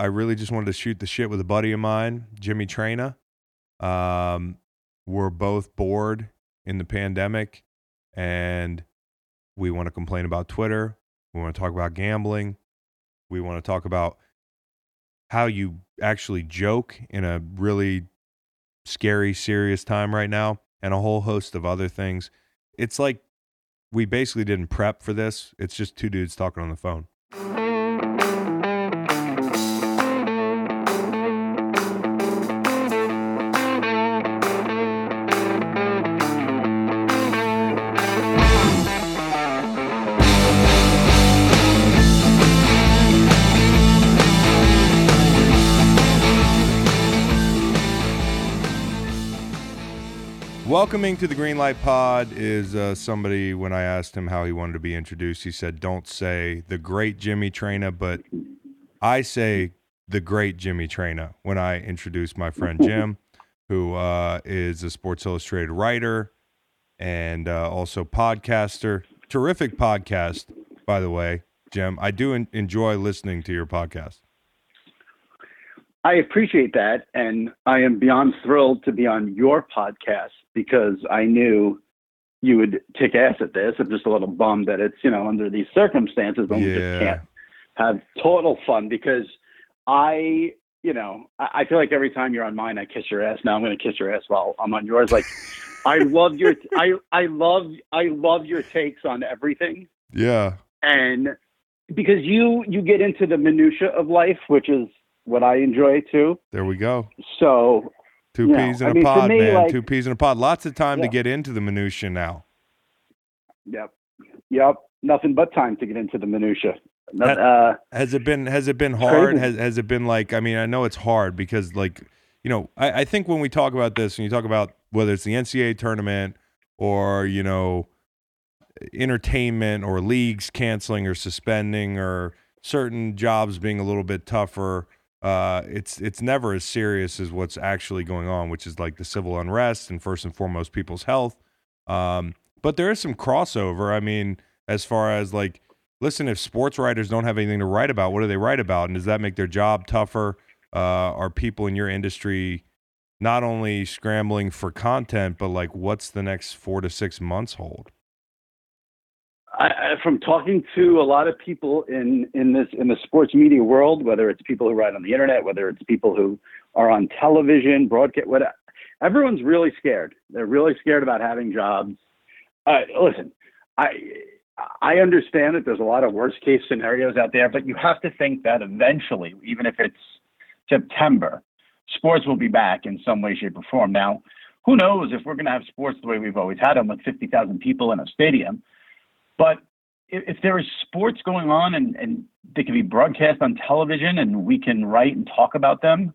I really just wanted to shoot the shit with a buddy of mine, Jimmy Traina. Um, we're both bored in the pandemic, and we want to complain about Twitter. We want to talk about gambling. We want to talk about how you actually joke in a really scary, serious time right now, and a whole host of other things. It's like we basically didn't prep for this. It's just two dudes talking on the phone. Welcoming to the Green Light Pod is uh, somebody. When I asked him how he wanted to be introduced, he said, "Don't say the great Jimmy Traina, but I say the great Jimmy Traina when I introduce my friend Jim, who uh, is a Sports Illustrated writer and uh, also podcaster. Terrific podcast, by the way, Jim. I do en- enjoy listening to your podcast. I appreciate that. And I am beyond thrilled to be on your podcast because I knew you would kick ass at this. I'm just a little bummed that it's, you know, under these circumstances, but we just can't have total fun because I, you know, I, I feel like every time you're on mine, I kiss your ass. Now I'm going to kiss your ass while I'm on yours. Like, I love your, I, I love, I love your takes on everything Yeah, and because you you get into the minutia of life, which is what I enjoy too. there we go. So Two Yeah, peas in I a mean, pod, me, man. like- Two peas in a pod. Lots of time to get into the minutia now. yep, yep, nothing but time to get into the minutia. No- That- uh, Has it been has it been hard? crazy. Has has it been like I mean, I know it's hard because like, you know, I, I think when we talk about this, when you talk about whether it's the NCAA tournament or, you know, entertainment or leagues canceling or suspending or certain jobs being a little bit tougher, uh, it's it's never as serious as what's actually going on, which is like the civil unrest and first and foremost people's health. Um, but there is some crossover. I mean, as far as like listen, if sports writers don't have anything to write about, what do they write about? And does that make their job tougher? Uh, are people in your industry not only scrambling for content, but like what's the next four to six months hold? I, from talking to a lot of people in in this in the sports media world, whether it's people who write on the internet, whether it's people who are on television, broadcast, what everyone's really scared. They're really scared about having jobs. Uh, listen, I I understand that there's a lot of worst case scenarios out there, but you have to think that eventually, even if it's September, sports will be back in some way, shape, or form. Now, who knows if we're going to have sports the way we've always had them with 50,000 people in a stadium? But if, if there is sports going on and, and they can be broadcast on television and we can write and talk about them,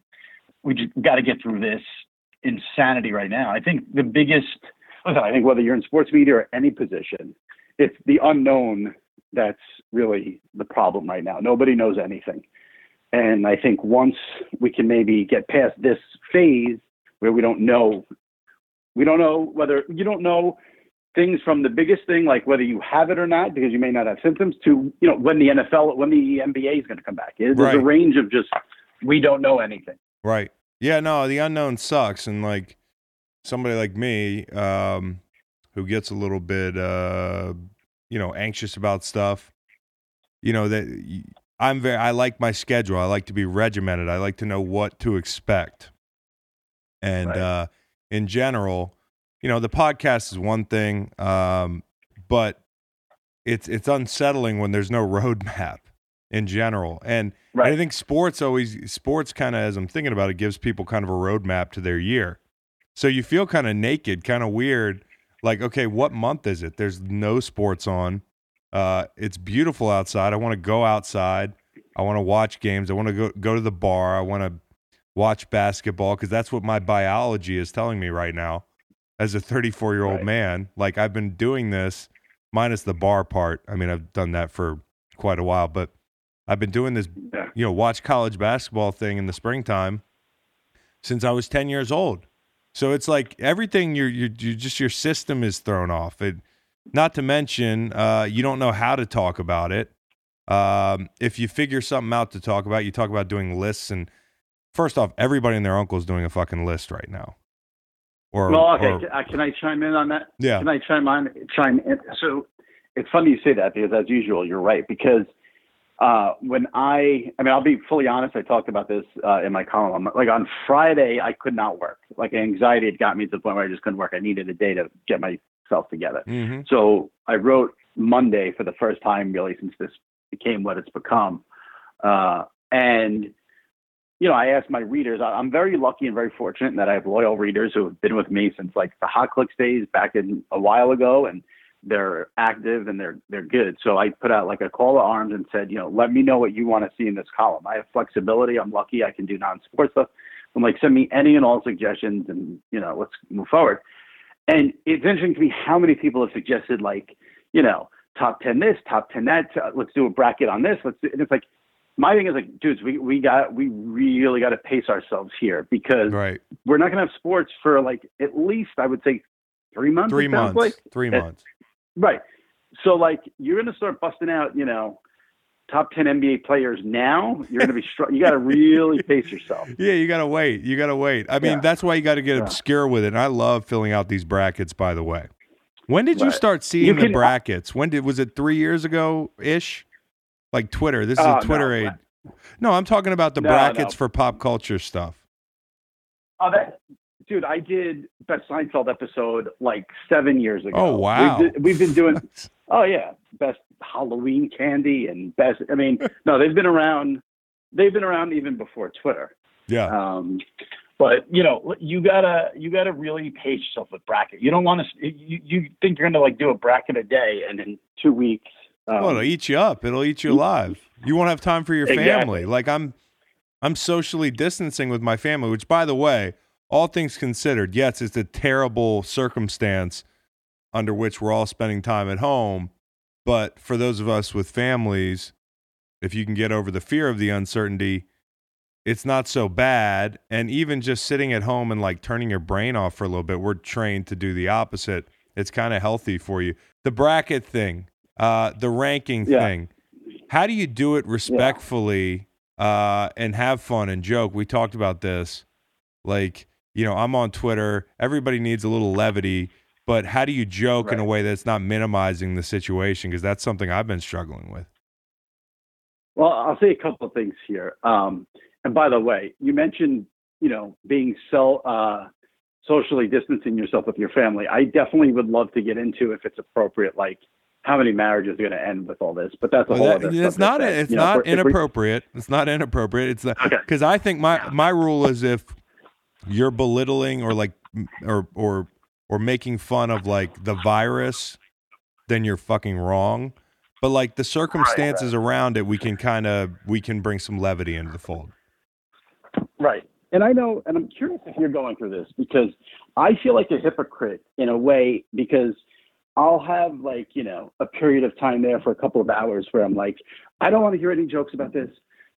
we just got to get through this insanity right now. I think the biggest, I think whether you're in sports media or any position, it's the unknown that's really the problem right now. Nobody knows anything. And I think once we can maybe get past this phase where we don't know, we don't know whether you don't know things from the biggest thing, like whether you have it or not, because you may not have symptoms, to you know when the NFL, when the NBA is going to come back. There's Right. a range of just we don't know anything. Right. Yeah, no, the unknown sucks. And like somebody like me, um, who gets a little bit, uh, you know, anxious about stuff, you know, that I'm very, I like my schedule. I like to be regimented. I like to know what to expect. And Right. uh, in general, you know, the podcast is one thing, um, but it's it's unsettling when there's no roadmap in general. And Right. I think sports always sports kind of as I'm thinking about it gives people kind of a roadmap to their year. So you feel kind of naked, kind of weird. Like, okay, what month is it? There's no sports on. Uh, it's beautiful outside. I want to go outside. I want to watch games. I want to go go to the bar. I want to watch basketball because that's what my biology is telling me right now. As a 34 year old Right. man, like I've been doing this minus the bar part. I mean, I've done that for quite a while, but I've been doing this Yeah. you know, watch college basketball thing in the springtime since I was 10 years old. So it's like everything you're, you're, you just your system is thrown off. It, not to mention, uh, you don't know how to talk about it. Um, if you figure something out to talk about, you talk about doing lists. And first off, everybody and their uncle is doing a fucking list right now. Or, well, okay. or- can, I- can I chime in on that? yeah, Can I chime on chime in? So it's funny you say that because as usual, you're right. Because uh, when I, I mean, I'll be fully honest. I talked about this uh, in my column. Like on Friday, I could not work. Like anxiety had got me to the point where I just couldn't work. I needed a day to get myself together. hmm So I wrote Monday for the first time, really, since this became what it's become. Uh, and you know, I ask my readers. I'm very lucky and very fortunate that I have loyal readers who have been with me since like the Hot Clicks days back in a while ago, and they're active and they're they're good. So I put out like a call to arms and said, you know, let me know what you want to see in this column. I have flexibility. I'm lucky. I can do non-sports stuff. I'm like, send me any and all suggestions, and you know, let's move forward. And it's interesting to me how many people have suggested like, you know, top ten this, top ten that. uh, Let's do a bracket on this. Let's. Do, and it's like, my thing is like, dudes, we we got we really got to pace ourselves here because right. we're not gonna have sports for like at least I would say three months. Three months. Like. Three It- months. Right. So like you're gonna start busting out, you know, top ten NBA players now. You're gonna be str- you got to really pace yourself. Yeah, you gotta wait. You gotta wait. I mean, Yeah. that's why you got to get Yeah. obscure with it. And I love filling out these brackets. By the way, when did you start seeing You the brackets? When did was it three years ago ish? Like Twitter. This is Oh, a Twitter no. aid. No, I'm talking about the No, brackets no. for pop culture stuff. Oh, that dude, I did best Seinfeld episode like seven years ago. Oh, wow. We've, we've been doing. Oh yeah, best Halloween candy and best. I mean, no, they've been around. They've been around even before Twitter. yeah. Um, but you know, you gotta you gotta really pace yourself with bracket. You don't want to. You, you think you're gonna like do a bracket a day, and in two weeks. Um, well, it'll eat you up. It'll eat you alive. You won't have time for your Exactly. family. Like I'm, I'm socially distancing with my family. Which, by the way, all things considered, yes, it's a terrible circumstance under which we're all spending time at home. But for those of us with families, if you can get over the fear of the uncertainty, it's not so bad. And even just sitting at home and like turning your brain off for a little bit, we're trained to do the opposite. It's kind of healthy for you. The bracket thing, uh, the ranking Yeah. thing. How do you do it respectfully uh, and have fun and joke? We talked about this. Like, you know, I'm on Twitter. Everybody needs a little levity, but how do you joke in a way that's not minimizing the situation? Because that's something I've been struggling with. Well, I'll say a couple of things here. Um, and by the way, you mentioned, you know, being so uh, socially distancing yourself with your family. I definitely would love to get into, if it's appropriate, like how many marriages are going to end with all this. But that's a Well, whole that- other. it's not. that, It's you know, not if we- inappropriate. It's not inappropriate. It's Okay. because I think my my rule is if you're belittling or like or or or making fun of like the virus, then you're fucking wrong. But like the circumstances around it, we can kind of we can bring some levity into the fold. Right. And I know, and I'm curious if you're going through this because I feel like a hypocrite in a way because I'll have like, you know, a period of time there for a couple of hours where I'm like, I don't want to hear any jokes about this.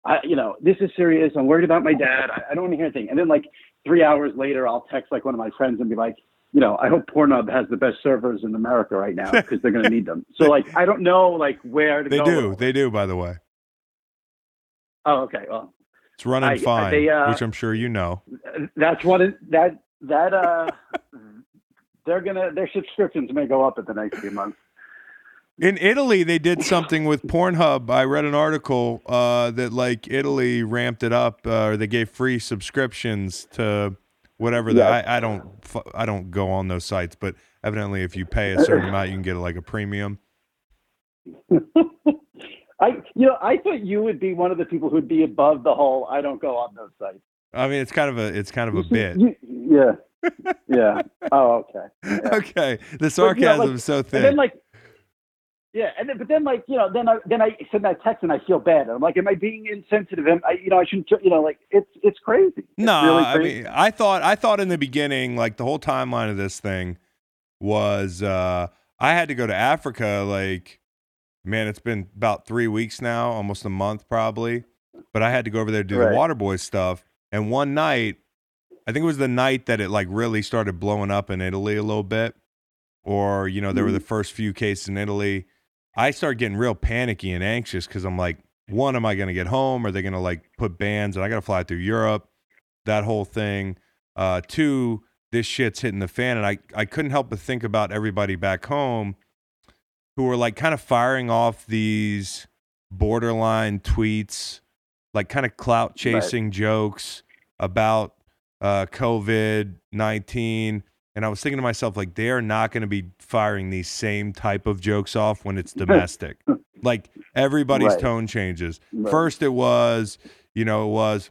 I, you know, this is serious. I'm worried about my dad. I, I don't want to hear anything. And then like three hours later, I'll text like one of my friends and be like, you know, I hope Pornhub has the best servers in America right now because they're going to need them. So like, I don't know like where to They go. They do. They do. By the way, Oh, okay. Well, it's running I- fine, they, uh, which I'm sure you know. That's what it, that that uh they're gonna their subscriptions may go up in the next few months. In Italy, they did something with Pornhub. I read an article uh, that like Italy ramped it up, uh, or they gave free subscriptions to whatever. The, Yeah. I, I don't I don't go on those sites, but evidently, if you pay a certain amount, you can get like a premium. I you know I thought you would be one of the people who'd be above the whole I don't go on those sites. I mean, it's kind of a it's kind of a bit. You- yeah, yeah. Oh, okay. Yeah. Okay, the But, you know, sarcasm like- is so And thin. then like. Yeah, and then, but then like you know then I then I send that text and I feel bad. I'm like, am I being insensitive? Am I you know I shouldn't you know like it's it's crazy. It's No, really I mean, I thought I thought in the beginning, like the whole timeline of this thing was, uh, I had to go to Africa. Like, man, it's been about three weeks now, almost a month probably. But I had to go over there to do Right. the water boy stuff. And one night, I think it was the night that it like really started blowing up in Italy a little bit, or you know, there were the first few cases in Italy. I start getting real panicky and anxious because I'm like, one, am I going to get home? Are they going to like put bans and I got to fly through Europe? That whole thing. Uh, two, this shit's hitting the fan. And I, I couldn't help but think about everybody back home who were like kind of firing off these borderline tweets, like kind of clout chasing right. jokes about uh, COVID 19. And I was thinking to myself, like, they're not going to be firing these same type of jokes off when it's domestic. like, everybody's right. tone changes. Right. First, it was, you know, it was,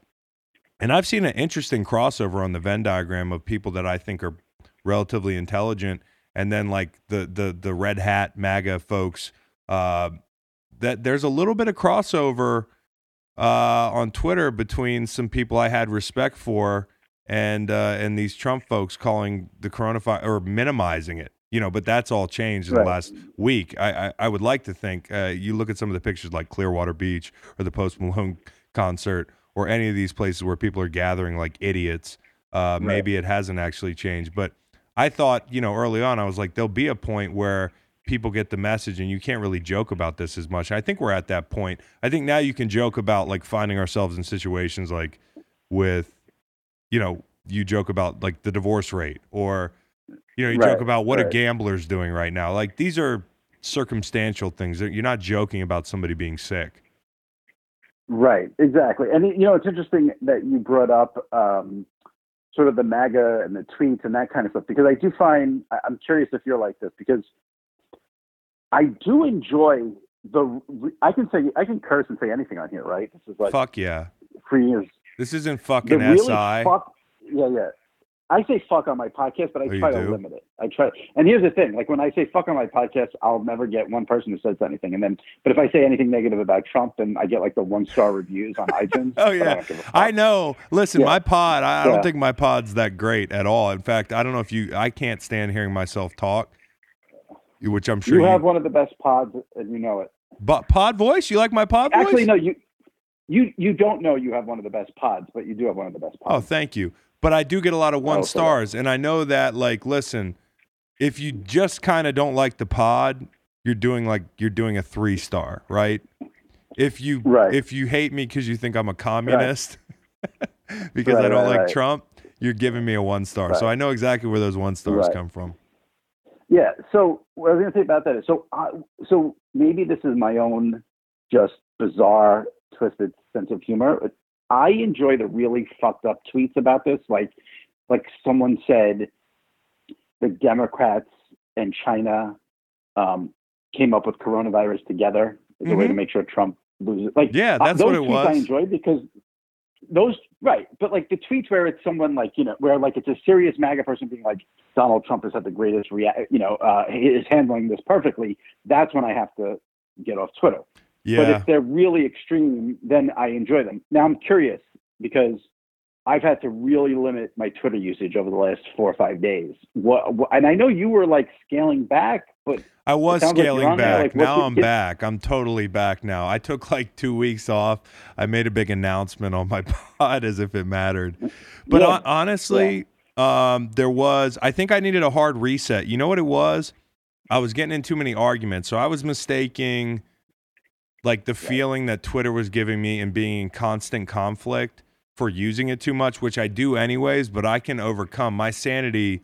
and I've seen an interesting crossover on the Venn diagram of people that I think are relatively intelligent, and then like the the the red hat MAGA folks. Uh, that there's a little bit of crossover uh, on Twitter between some people I had respect for and uh, and these Trump folks calling the coronavirus or minimizing it. You know, but that's all changed in right. the last week. I, I, I would like to think uh, you look at some of the pictures like Clearwater Beach or the Post Malone concert or any of these places where people are gathering like idiots. Uh, right. Maybe it hasn't actually changed, but I thought you know early on I was like there'll be a point where people get the message and you can't really joke about this as much. I think we're at that point. I think now you can joke about like finding ourselves in situations like with you know, you joke about like the divorce rate or you know, you right, joke about what right. a gambler's doing right now. Like these are circumstantial things. You're not joking about somebody being sick. Right, exactly. And you know, it's interesting that you brought up um, sort of the MAGA and the tweets and that kind of stuff because I do find I'm curious if you're like this because I do enjoy the. I can say I can curse and say anything on here, right? This is like fuck yeah, free. This isn't fucking really SI. Fuck, yeah, yeah. I say fuck on my podcast, but I oh, try to limit it. I try, and here's the thing: like when I say fuck on my podcast, I'll never get one person who says anything. And then, but if I say anything negative about Trump, then I get like the one star reviews on iTunes. oh yeah, I, I, know. Listen, yeah. my pod, I, I don't think my pod's that great at all. In fact, I don't know if you. I can't stand hearing myself talk which I'm sure you, you have one of the best pods, and you know it. But pod voice, you like my pod voice? Actually, no, you you you don't know you have one of the best pods, but you do have one of the best pods. Oh, thank you. But I do get a lot of one oh, stars, and I know that. Like, listen, if you just kind of don't like the pod, you're doing like you're doing a three star, right? If you right. if you hate me because you think I'm a communist, right. because right, I don't like Trump, you're giving me a one star. So I know exactly where those one stars come from. Yeah. So what I was going to say about that is so uh, so maybe this is my own just bizarre twisted sense of humor. I enjoy the really fucked up tweets about this. Like like someone said, the Democrats and China um, came up with coronavirus together as mm-hmm. a way to mm-hmm. make sure Trump loses. Like yeah, that's uh, what it was. I enjoyed because those right, but like the tweets where it's someone like you know where like it's a serious MAGA person being like Donald Trump has had the greatest react, you know, uh, is handling this perfectly. That's when I have to get off Twitter. Yeah. But if they're really extreme, then I enjoy them. Now I'm curious because I've had to really limit my Twitter usage over the last four or five days. What, what and I know you were like scaling back, but I was scaling like back. Like, now I'm back. I'm totally back now. I took like two weeks off. I made a big announcement on my pod as if it mattered. But yeah. honestly, yeah. Um, there was. I think I needed a hard reset. You know what it was? I was getting in too many arguments, so I was mistaking like the feeling that Twitter was giving me and being in constant conflict for using it too much, which I do anyways. But I can overcome my sanity.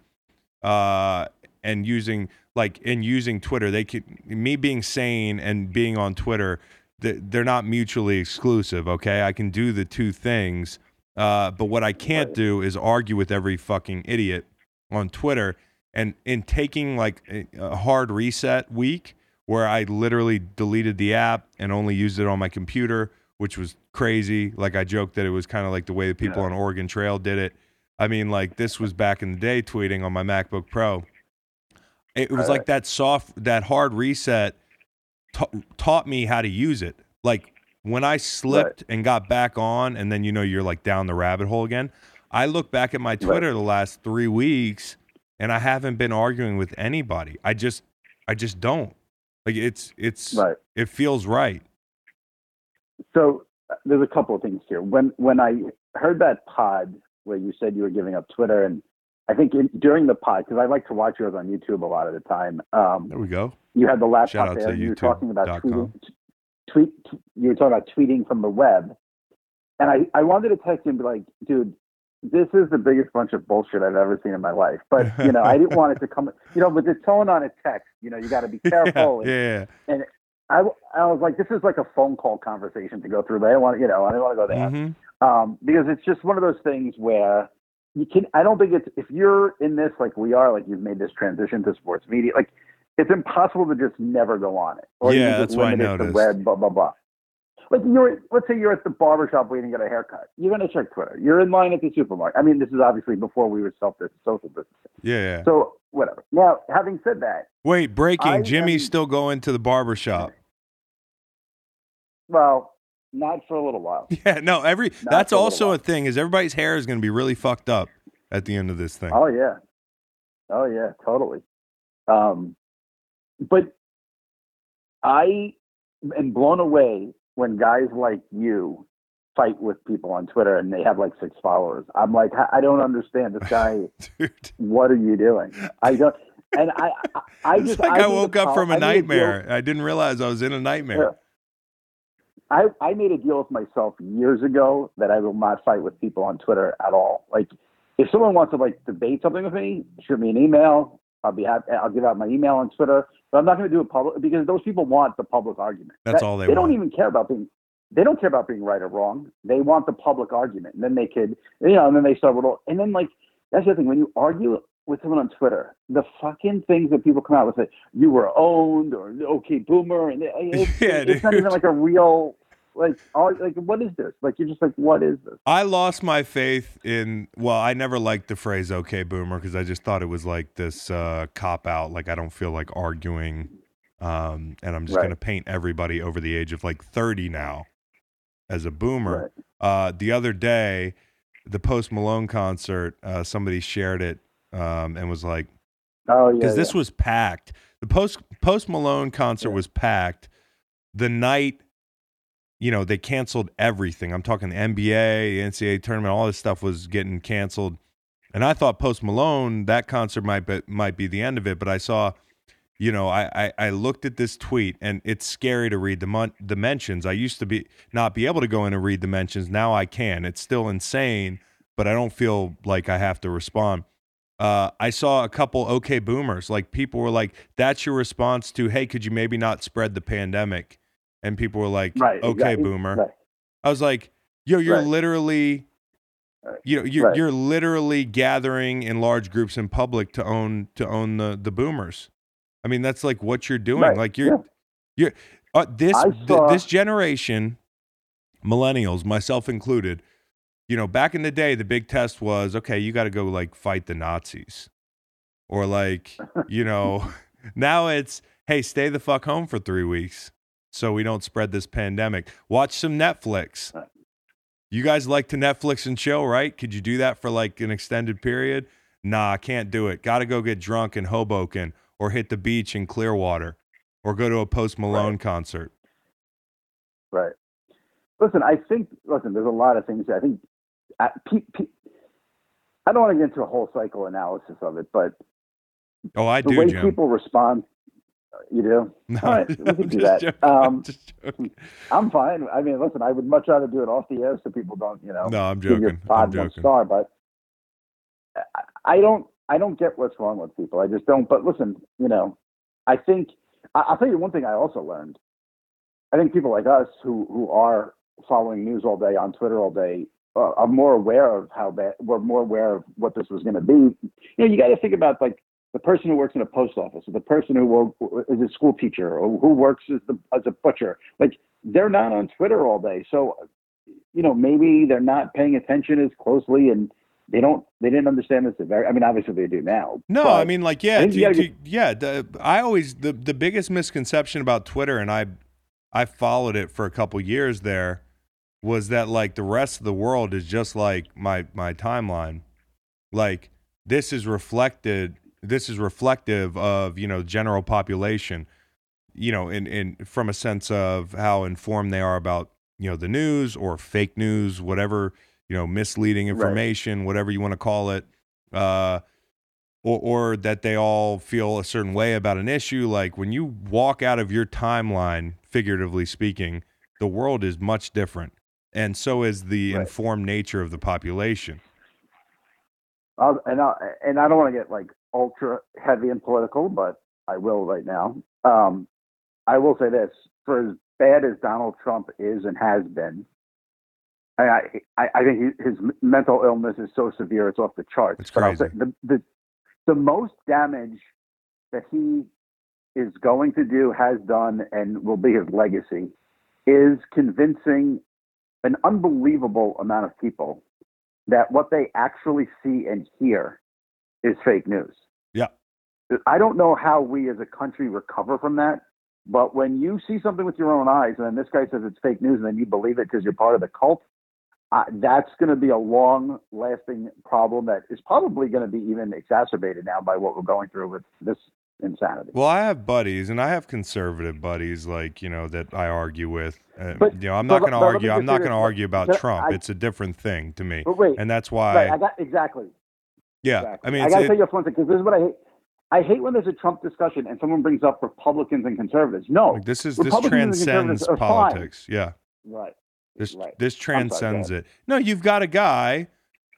Uh, and using like in using Twitter, they could me being sane and being on Twitter, they're not mutually exclusive. Okay, I can do the two things, uh, but what I can't do is argue with every fucking idiot on Twitter. And in taking like a hard reset week, where I literally deleted the app and only used it on my computer, which was crazy. Like I joked that it was kind of like the way the people yeah. on Oregon Trail did it. I mean, like this was back in the day tweeting on my MacBook Pro it was like that soft, that hard reset ta- taught me how to use it. Like when I slipped right. and got back on, and then you know you're like down the rabbit hole again. I look back at my Twitter right. the last three weeks, and I haven't been arguing with anybody. I just, I just don't. Like it's, it's, right. it feels right. So uh, there's a couple of things here. When when I heard that pod where you said you were giving up Twitter and I think in, during the pod because I like to watch yours on YouTube a lot of the time. Um, There we go. you had the laptop there. You were talking about tweeting, tweet. You were talking about tweeting from the web, and I I wanted to text you and be like, dude. This is the biggest bunch of bullshit I've ever seen in my life. But you know, I didn't want it to come. You know, with the tone on a text, you know, you got to be careful. yeah, and yeah. I, I was like, this is like a phone call conversation to go through. But I don't want, you know, I don't want to go there Mhm. um, because it's just one of those things where you can. I don't think it's if you're in this like we are, like you've made this transition to sports media, like it's impossible to just never go on it. Or you Yeah, just that's why I limit it to noticed. Web, blah blah blah. Like you're, let's say you're at the barbershop waiting to get a haircut. You're gonna check Twitter. You're in line at the supermarket. I mean, this is obviously before we were self social distancing. yeah, yeah. So whatever. Now, having said that, Wait, breaking. I Jimmy's am- still going to the barber shop. well, not for a little while. Yeah, no, every that's for a also a thing is everybody's hair is going to be really fucked up at the end of this thing. Oh yeah, oh yeah, totally. Um, but I am blown away when guys like you fight with people on Twitter and they have like six followers. I'm like, I don't understand this guy. What are you doing? I don't. And I, I, I just like I I, woke up from a I nightmare. I didn't realize I was in a nightmare. I, I made a deal with myself years ago that I will not fight with people on Twitter at all. Like, if someone wants to like debate something with me, shoot me an email. I'll be happy. I'll give out my email on Twitter, but I'm not going to do it public because those people want the public argument. That's That- all they They want. don't even care about being. They don't care about being right or wrong. They want the public argument, and then they could, you know, and then they start with all. And then like that's the thing when you argue with someone on Twitter, the fucking things that people come out with, it, you were owned or okay boomer, and it- it's, Yeah, it's not even like a real like all, like what is this? Like you're just like what is this? I lost my faith in. Well, I never liked the phrase "okay, boomer" because I just thought it was like this uh, cop out. Like I don't feel like arguing, um, and I'm just Right. going to paint everybody over the age of like 30 now as a boomer. Right. Uh, the other day, the Post Malone concert, uh, somebody shared it um, and was like, Oh yeah, because this yeah. was packed. The post Post Malone concert Yeah. was packed. The night, you know, they canceled everything. I'm talking the NBA, the NCAA tournament, all this stuff was getting canceled. And I thought Post Malone, that concert might be, might be the end of it. But I saw, you know, I, I, I looked at this tweet and it's scary to read the mon- dimensions. I used to be not be able to go in and read dimensions. Now I can. It's still insane, but I don't feel like I have to respond uh, I saw a couple okay boomers. Like people were like, "That's your response to, hey, could you maybe not spread the pandemic?" And people were like, right. "Okay, exactly. boomer." Right. I was like, "Yo, you're Right. literally, you know, you're you're literally gathering in large groups in public to own to own the the boomers. I mean, that's like what you're doing. Like you're Yeah. you're uh, this I th- this generation, millennials, myself included." You know, back in the day, the big test was okay, you got to go like fight the Nazis or like you know now it's hey stay the fuck home for three weeks so we don't spread this pandemic watch some netflix uh, you guys like to netflix and chill right could you do that for like an extended period nah i can't do it gotta go get drunk in hoboken or hit the beach in clearwater or go to a post malone concert Right. Listen, I think. Listen, there's a lot of things. I think. I, pe- pe- I don't want to get into a whole cycle analysis of it, but oh i the do way jim people respond, you do. no, all right, we can I'm do that. joking. Um. I'm fine. I mean, listen, I would much rather do it off the air so people don't, you know, no i'm give your joking i'm one joking star. But I, I don't. I don't get what's wrong with people. I just don't. But listen, you know, I think I, I'll tell you one thing. I also learned. I think people like us who who are following news all day on Twitter all day uh, are more aware of how bad. We're more aware of what this was going to be. You know, you got to think about like the person who works in a post office, or the person who is a school teacher, or who works as the as a butcher. Like they're not on Twitter all day, so you know maybe they're not paying attention as closely, and they don't they didn't understand this. Very, I mean, obviously they do now. No, I mean, like, yeah, do- you gotta yeah. The, I always the the biggest misconception about Twitter, and I I followed it for a couple years there, was that like the rest of the world is just like my my timeline, like this is reflected. This is reflective of you know general population, you know, in in from a sense of how informed they are about you know the news or fake news, whatever you know, misleading Right. information, whatever you want to call it. Uh, or, or that they all feel a certain way about an issue. Like when you walk out of your timeline, figuratively speaking, the world is much different. And so is the Right. informed nature of the population. Uh, and I and I don't want to get like ultra heavy and political, but I will right now. Um, I will say this: for as bad as Donald Trump is and has been, I I, I think his mental illness is so severe it's off the charts. It's but I'll say crazy. the, the the most damage that he is going to do, has done, and will be his legacy is convincing an unbelievable amount of people that what they actually see and hear is fake news. Yeah. I don't know how we as a country recover from that, but when you see something with your own eyes and then this guy says it's fake news and then you believe it because you're part of the cult, uh, that's going to be a long lasting problem that is probably going to be even exacerbated now by what we're going through with this insanity. Well, I have buddies, and I have conservative buddies, like you know that I argue with. Uh, But- you know, I'm not going to but let me argue. I'm not going to argue about Trump. I- it's a different thing to me, wait, and that's why. right, I got exactly. Yeah, Exactly. I mean, I got to it- tell you up front because this is what I hate. I hate when there's a Trump discussion and someone brings up Republicans and conservatives. No, like, this is this transcends are fine. politics. Yeah, right. this right. this transcends ahead. it. No, you've got a guy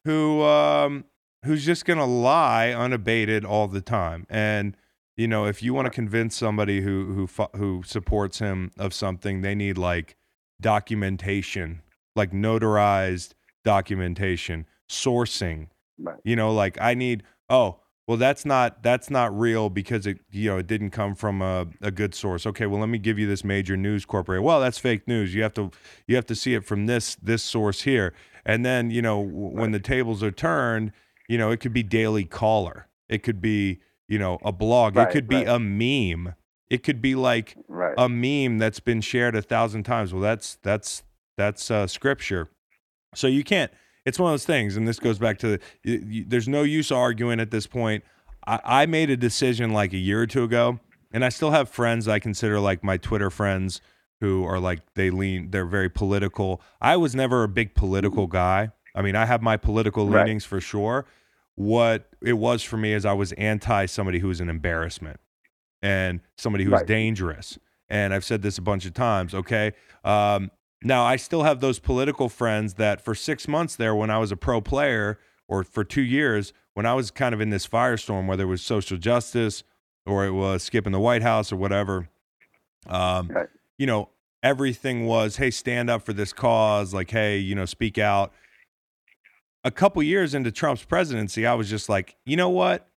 who um who's just going to lie unabated all the time, and you know, if you want to convince somebody who who who supports him of something, they need like documentation, like notarized documentation, sourcing. Right. You know, like I need. Oh, well, that's not that's not real because it you know it didn't come from a, a good source. Okay, well, let me give you this major news corporation. Well, that's fake news. You have to you have to see it from this this source here. And then you know w- when the tables are turned, you know it could be Daily Caller. It could be you know a blog. it could be right. a meme. It could be like Right. a meme that's been shared a thousand times. Well, that's that's that's uh, scripture. So you can't. It's one of those things, and this goes back to the, y- y- there's no use arguing at this point. I, I made a decision like a year or two ago, and I still have friends I consider like my Twitter friends who are like they lean, they're very political. I was never a big political guy. I mean, I have my political Right. leanings for sure. What it was for me is I was anti somebody who was an embarrassment and somebody who's Right. dangerous. And I've said this a bunch of times. Okay. Um, now I still have those political friends that for six months there, when I was a pro player, or for two years, when I was kind of in this firestorm, whether it was social justice or it was skipping the White House or whatever, um, Right. you know, everything was, hey, stand up for this cause. Like, hey, you know, speak out. A couple years into Trump's presidency, I was just like, you know what?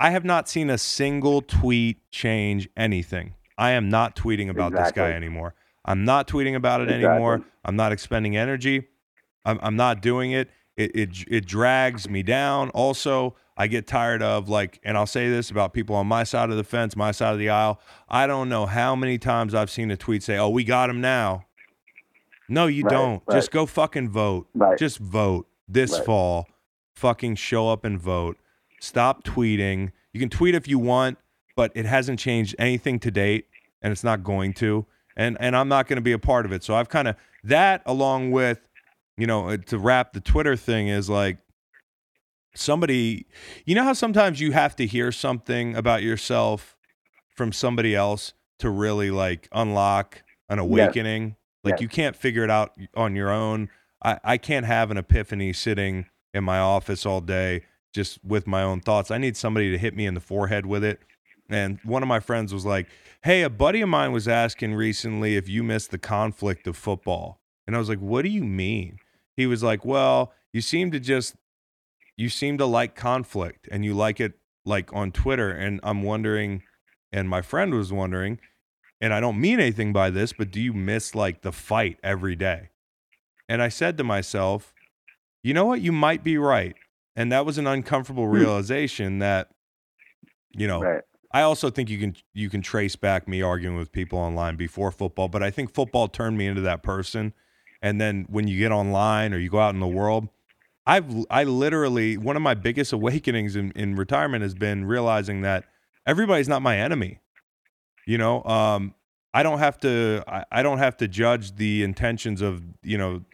I have not seen a single tweet change anything. I am not tweeting about this guy anymore. I'm not tweeting about it Exactly. anymore. I'm not expending energy. I'm, I'm not doing it. It, it. it drags me down. Also, I get tired of like, and I'll say this about people on my side of the fence, my side of the aisle. I don't know how many times I've seen a tweet say, "Oh, we got him now." No, you Right, don't. right. Just go fucking vote. Right. Just vote this fall. Fucking show up and vote. Stop tweeting. You can tweet if you want, but it hasn't changed anything to date, and it's not going to. And and I'm not going to be a part of it. So I've kind of that along with, you know, uh, to wrap the Twitter thing is like somebody. You know how sometimes you have to hear something about yourself from somebody else to really like unlock an awakening. Like Yes. you can't figure it out on your own. I, I can't have an epiphany sitting in my office all day just with my own thoughts. I need somebody to hit me in the forehead with it. And one of my friends was like, Hey, a buddy of mine was asking recently if you missed the conflict of football. And I was like, What do you mean? He was like, Well, you seem to just, you seem to like conflict and you like it like on Twitter. And I'm wondering, and my friend was wondering, and I don't mean anything by this, but do you miss like the fight every day? And I said to myself, you know what? You might be right. And that was an uncomfortable hmm. realization that, you know, Right. I also think you can you can trace back me arguing with people online before football, but I think football turned me into that person. And then when you get online or you go out in the world, I've I literally one of my biggest awakenings in, in retirement has been realizing that everybody's not my enemy. You know, um, I don't have to I, I don't have to judge the intentions of, you know,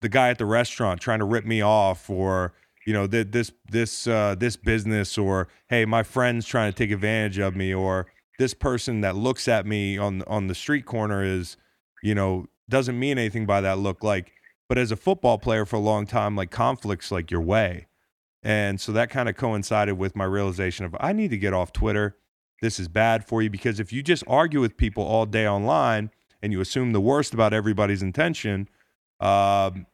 the guy at the restaurant trying to rip me off or you know th- this this uh, this business or hey my friend's trying to take advantage of me or this person that looks at me on on the street corner is you know doesn't mean anything by that look like but as a football player for a long time like conflicts like your way and so that kind of coincided with my realization of I need to get off Twitter. This is bad for you because if you just argue with people all day online and you assume the worst about everybody's intention, um,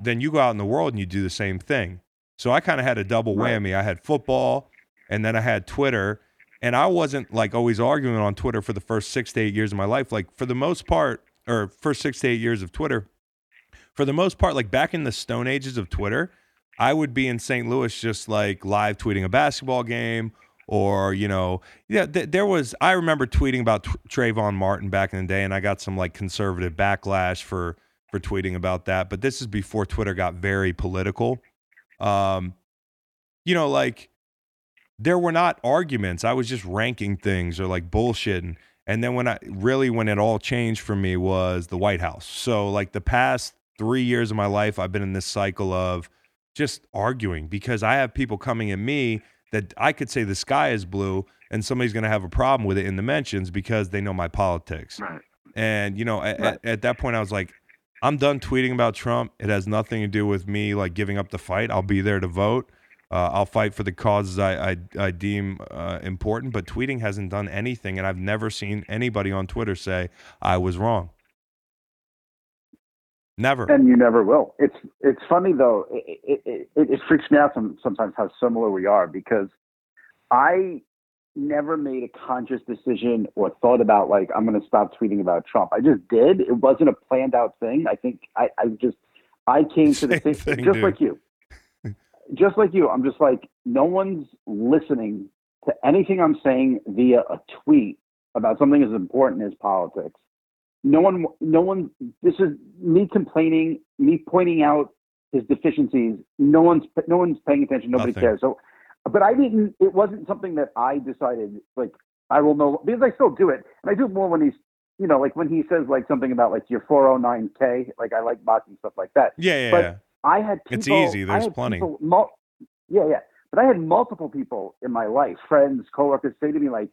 then you go out in the world and you do the same thing. So I kind of had a double whammy. I had football and then I had Twitter. And I wasn't like always arguing on Twitter for the first six to eight years of my life. Like for the most part, or first six to eight years of Twitter, for the most part, like back in the stone ages of Twitter, I would be in St. Louis just like live tweeting a basketball game or you know yeah th- there was i remember tweeting about t- trayvon martin back in the day and i got some like conservative backlash for for tweeting about that but this is before twitter got very political um you know like there were not arguments i was just ranking things or like bullshitting and then when i really when it all changed for me was the white house so like the past three years of my life i've been in this cycle of just arguing because I have people coming at me that I could say the sky is blue and somebody's going to have a problem with it in the mentions because they know my politics. Right. And, you know, Right. at, at that point, I was like, I'm done tweeting about Trump. It has nothing to do with me like giving up the fight. I'll be there to vote. Uh, I'll fight for the causes I, I, I deem uh, important, but tweeting hasn't done anything. And I've never seen anybody on Twitter say I was wrong. Never. and you never will. It's it's funny though. It it, it, it freaks me out some, sometimes how similar we are because I never made a conscious decision or thought about like I'm going to stop tweeting about Trump. I just did. It wasn't a planned out thing. I think I, I just I came to the Same thing, thing, just dude. like you, just like you. I'm just like no one's listening to anything I'm saying via a tweet about something as important as politics no one no one this is me complaining me pointing out his deficiencies no one's no one's paying attention nobody Nothing. cares so but i didn't it wasn't something that i decided like i will know because i still do it and i do it more when he's you know like when he says like something about like your 409k like i like mocking stuff like that yeah, yeah, but- yeah. i had people, It's easy, there's plenty. people mul- yeah yeah but i had multiple people in my life friends coworkers say to me like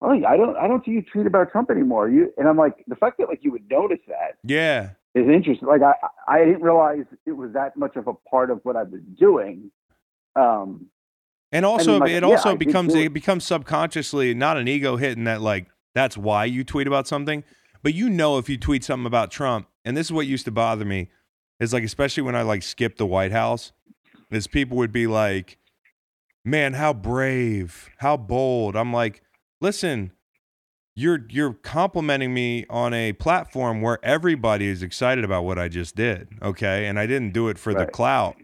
oh i don't i don't see you tweet about trump anymore you and i'm like the fact that like you would notice that Yeah. is interesting. Like I, I didn't realize it was that much of a part of what I was doing. Um, And also, like, it yeah, also I becomes it. becomes subconsciously not an ego hit in that like that's why you tweet about something, but you know if you tweet something about Trump, and this is what used to bother me, is like especially when I like skipped the White House, is people would be like, "Man, how brave, how bold." I'm like, listen. You're you're complimenting me on a platform where everybody is excited about what I just did, okay? And I didn't do it for the clout.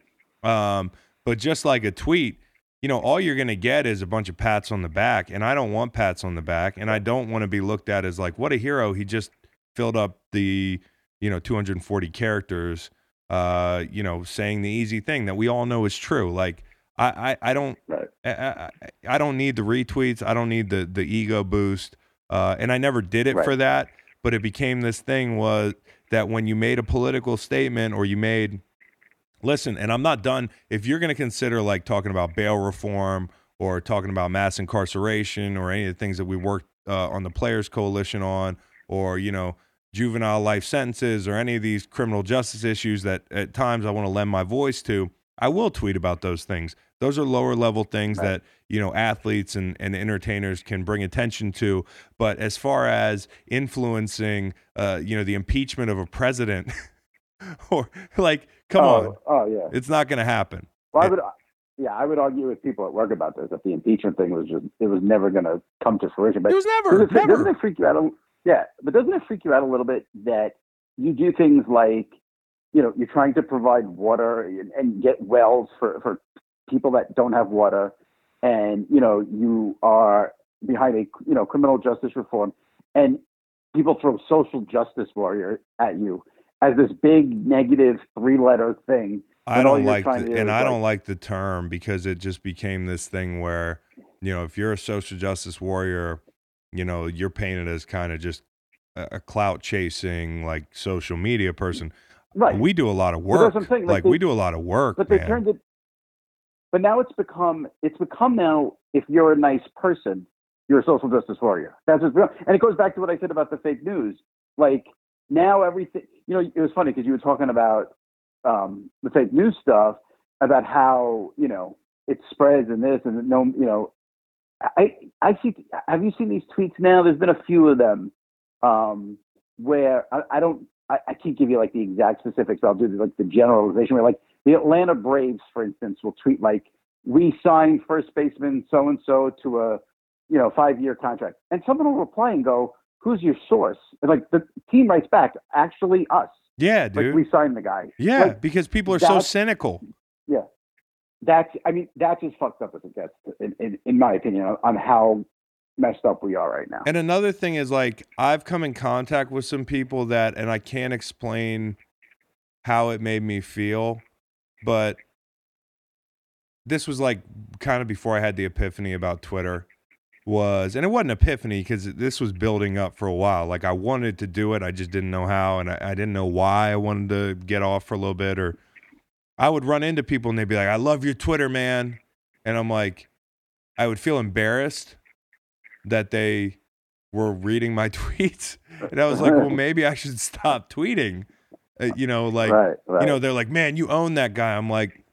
Um, but just like a tweet, you know, all you're going to get is a bunch of pats on the back. And I don't want pats on the back. And I don't want to be looked at as like, what a hero. He just filled up the, you know, 240 characters, uh, you know, saying the easy thing that we all know is true. Like, I, I, I don't, Right. I, I, I don't need the retweets. I don't need the, the ego boost. Uh, and I never did it Right. for that. But it became this thing was that when you made a political statement or you made, listen, and I'm not done. If you're going to consider like talking about bail reform or talking about mass incarceration or any of the things that we worked uh, on the Players Coalition on, or you know, juvenile life sentences or any of these criminal justice issues that at times I want to lend my voice to, I will tweet about those things. Those are lower level things Right. that you know athletes and, and entertainers can bring attention to. But as far as influencing, uh, you know, the impeachment of a president, or like, come oh, on, Oh yeah. it's not going to happen. Well, I would. Uh, yeah, I would argue with people at work about this. That the impeachment thing was just it was never going to come to fruition. But It was never, doesn't, it, doesn't it freak you out? A, yeah, but doesn't it freak you out a little bit that you do things like, you know, you're trying to provide water and, and get wells for for people that don't have water, and you know you are behind a you know criminal justice reform, and people throw social justice warrior at you as this big negative three letter thing. I don't like, the, do and I don't like- like the term because it just became this thing where, you know, if you're a social justice warrior, you know, you're painted as kind of just a, a clout chasing, like social media person. Right. We do a lot of work. what I'm saying, like, Like, they- we do a lot of work, But they man. turned it. but now it's become it's become now if you're a nice person, you're a social justice warrior. That's what's and it goes back to what I said about the fake news. Like now everything, you know, it was funny because you were talking about um, the fake news stuff about how you know it spreads and this and no, you know, I I see. Have you seen these tweets now? There's been a few of them um, where I, I don't. I, I, can't give you like the exact specifics. I'll do like the generalization. Where like the Atlanta Braves, for instance, will tweet like, "We signed first baseman so and so to a you know five year contract," and someone will reply and go, "Who's your source?" And like the team writes back, "Actually, us." Yeah, dude. Like we signed the guy. Yeah, like, because people are so cynical. Yeah, that's I mean that's as fucked up as it gets, in, in, in my opinion, on how messed up we are right now. And another thing is like I've come in contact with some people that, and I can't explain how it made me feel, but this was like kind of before I had the epiphany about Twitter was and it wasn't epiphany because this was building up for a while like i wanted to do it i just didn't know how and I, I, didn't know why i wanted to get off for a little bit or I would run into people and they'd be like, I love your Twitter, man. And I'm like, I would feel embarrassed that they were reading my tweets. And I was like, well, maybe I should stop tweeting. Uh, you know, like, right, right. you know, they're like, man, you own that guy. I'm like,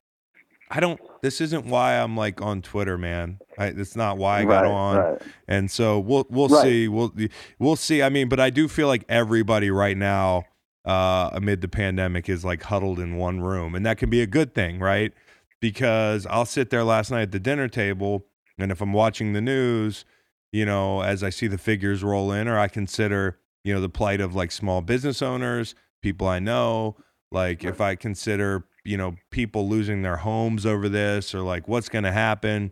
I don't, this isn't why I'm like on Twitter, man. I, it's not why I got right, on. And so we'll, we'll see. We'll, we'll see. I mean, but I do feel like everybody right now uh, amid the pandemic is like huddled in one room. And that can be a good thing, right? Because I'll sit there last night at the dinner table, and if I'm watching the news, you know, as I see the figures roll in, or I consider, you know, the plight of like small business owners, people I know, like if I consider, you know, people losing their homes over this, or like what's going to happen,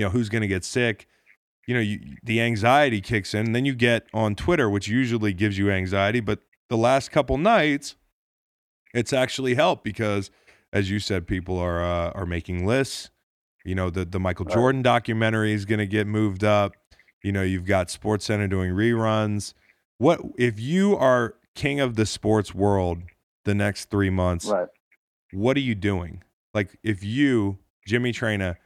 you know, who's going to get sick you know, you, the anxiety kicks in. And then you get on Twitter, which usually gives you anxiety, but the last couple nights, it's actually helped because, as you said, people are uh, are making lists. You know, the the Michael. Jordan documentary is going to get moved up. You know, you've got Sports Center doing reruns. What if you are king of the sports world the next three months? Right. What are you doing? Like, if you, Jimmy Traina,